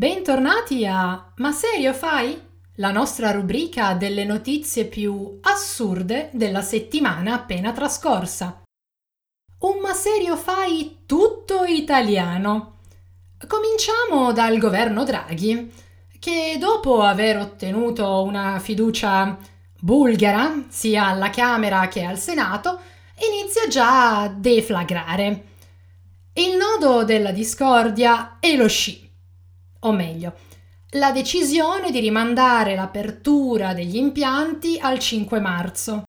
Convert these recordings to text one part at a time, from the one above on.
Bentornati a Ma serio fai? La nostra rubrica delle notizie più assurde della settimana appena trascorsa. Un Ma serio fai tutto italiano. Cominciamo dal governo Draghi, che dopo aver ottenuto una fiducia bulgara sia alla Camera che al Senato, inizia già a deflagrare. Il nodo della discordia è lo sci o meglio, la decisione di rimandare l'apertura degli impianti al 5 marzo.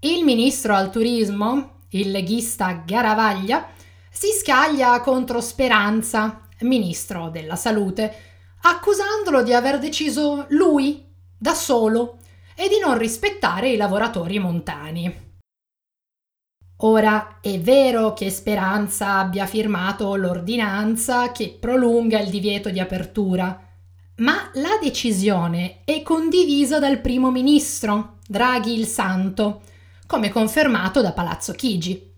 Il ministro al turismo, il leghista Garavaglia, si scaglia contro Speranza, ministro della salute, accusandolo di aver deciso lui, da solo, e di non rispettare i lavoratori montani. Ora è vero che Speranza abbia firmato l'ordinanza che prolunga il divieto di apertura, ma la decisione è condivisa dal primo ministro, Draghi il Santo, come confermato da Palazzo Chigi.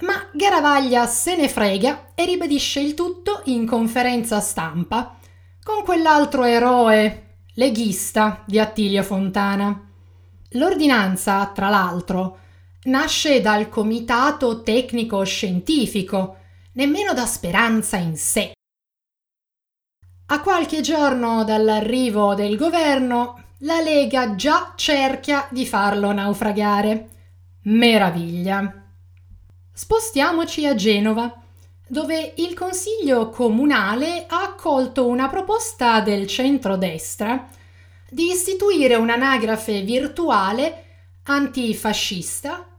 Ma Garavaglia se ne frega e ribadisce il tutto in conferenza stampa con quell'altro eroe leghista di Attilio Fontana. L'ordinanza, tra l'altro, nasce dal comitato tecnico scientifico, nemmeno da speranza in sé. A qualche giorno dall'arrivo del governo, la Lega già cerchia di farlo naufragare. Meraviglia. Spostiamoci a Genova, dove il Consiglio comunale ha accolto una proposta del centrodestra di istituire un'anagrafe virtuale antifascista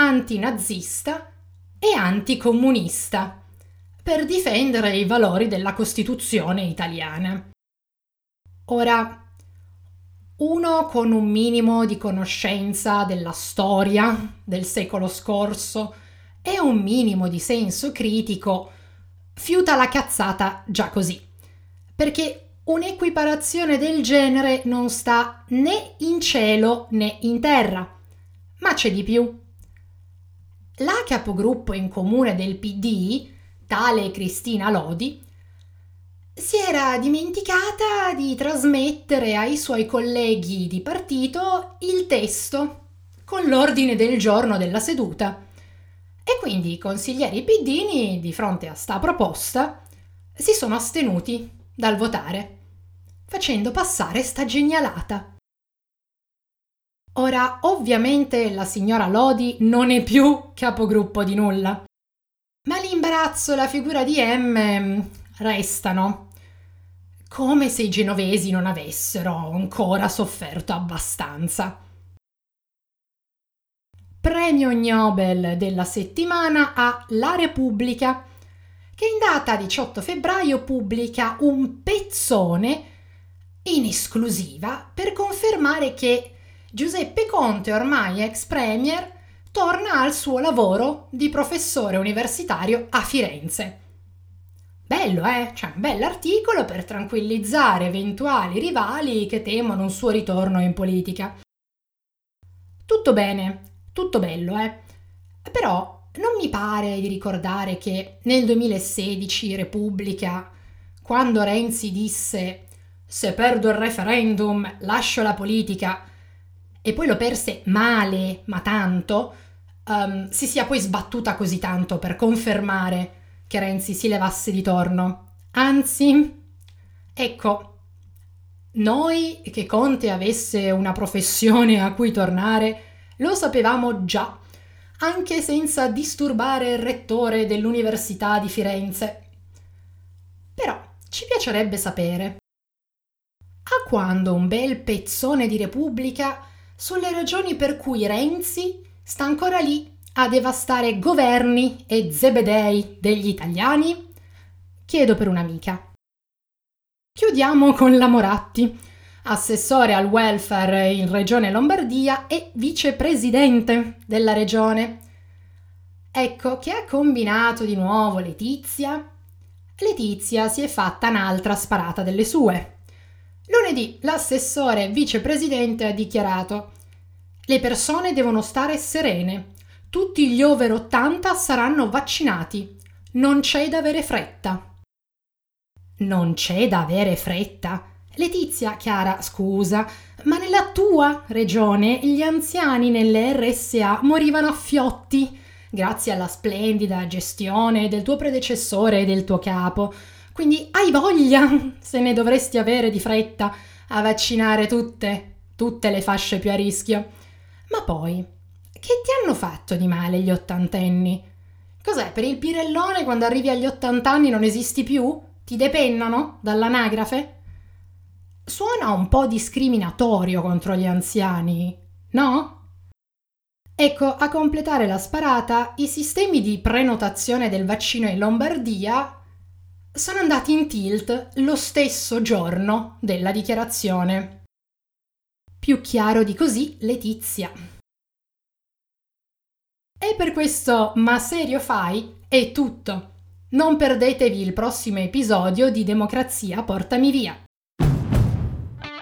antinazista e anticomunista per difendere i valori della Costituzione italiana. Ora, uno con un minimo di conoscenza della storia del secolo scorso e un minimo di senso critico fiuta la cazzata già così, perché un'equiparazione del genere non sta né in cielo né in terra, ma c'è di più. La capogruppo in comune del PD, tale Cristina Lodi, si era dimenticata di trasmettere ai suoi colleghi di partito il testo con l'ordine del giorno della seduta. E quindi i consiglieri piddini, di fronte a sta proposta, si sono astenuti dal votare, facendo passare sta genialata. Ora, ovviamente la signora Lodi non è più capogruppo di nulla, ma l'imbarazzo e la figura di M restano, come se i genovesi non avessero ancora sofferto abbastanza. Premio Nobel della settimana a La Repubblica, che in data 18 febbraio pubblica un pezzone in esclusiva per confermare che Giuseppe Conte, ormai ex premier, torna al suo lavoro di professore universitario a Firenze. Bello, eh? Cioè, un bell'articolo per tranquillizzare eventuali rivali che temono un suo ritorno in politica. Tutto bene, tutto bello, eh? Però non mi pare di ricordare che nel 2016 Repubblica, quando Renzi disse se perdo il referendum lascio la politica, e poi lo perse male, ma tanto, um, si sia poi sbattuta così tanto per confermare che Renzi si levasse di torno. Anzi, ecco, noi che Conte avesse una professione a cui tornare lo sapevamo già, anche senza disturbare il rettore dell'Università di Firenze. Però ci piacerebbe sapere. A quando un bel pezzone di Repubblica sulle ragioni per cui Renzi sta ancora lì a devastare governi e zebedei degli italiani? Chiedo per un'amica. chiudiamo con la Moratti, assessore al welfare in Regione Lombardia e vicepresidente della regione. Ecco, che ha combinato di nuovo Letizia? Letizia si è fatta un'altra sparata delle sue. Lunedì l'assessore vicepresidente ha dichiarato le persone devono stare serene. Tutti gli over 80 saranno vaccinati. Non c'è da avere fretta. Non c'è da avere fretta. Letizia, Chiara, scusa, ma nella tua regione gli anziani nelle RSA morivano a fiotti grazie alla splendida gestione del tuo predecessore e del tuo capo. Quindi hai voglia, se ne dovresti avere di fretta, a vaccinare tutte, tutte le fasce più a rischio. Ma poi, che ti hanno fatto di male gli ottantenni? Cos'è, per il pirellone quando arrivi agli ottant'anni non esisti più? Ti depennano dall'anagrafe? Suona un po' discriminatorio contro gli anziani, no? Ecco, a completare la sparata, i sistemi di prenotazione del vaccino in Lombardia sono andati in tilt lo stesso giorno della dichiarazione. Più chiaro di così, Letizia. E per questo Ma serio fai? È tutto. Non perdetevi il prossimo episodio di Democrazia Portami Via.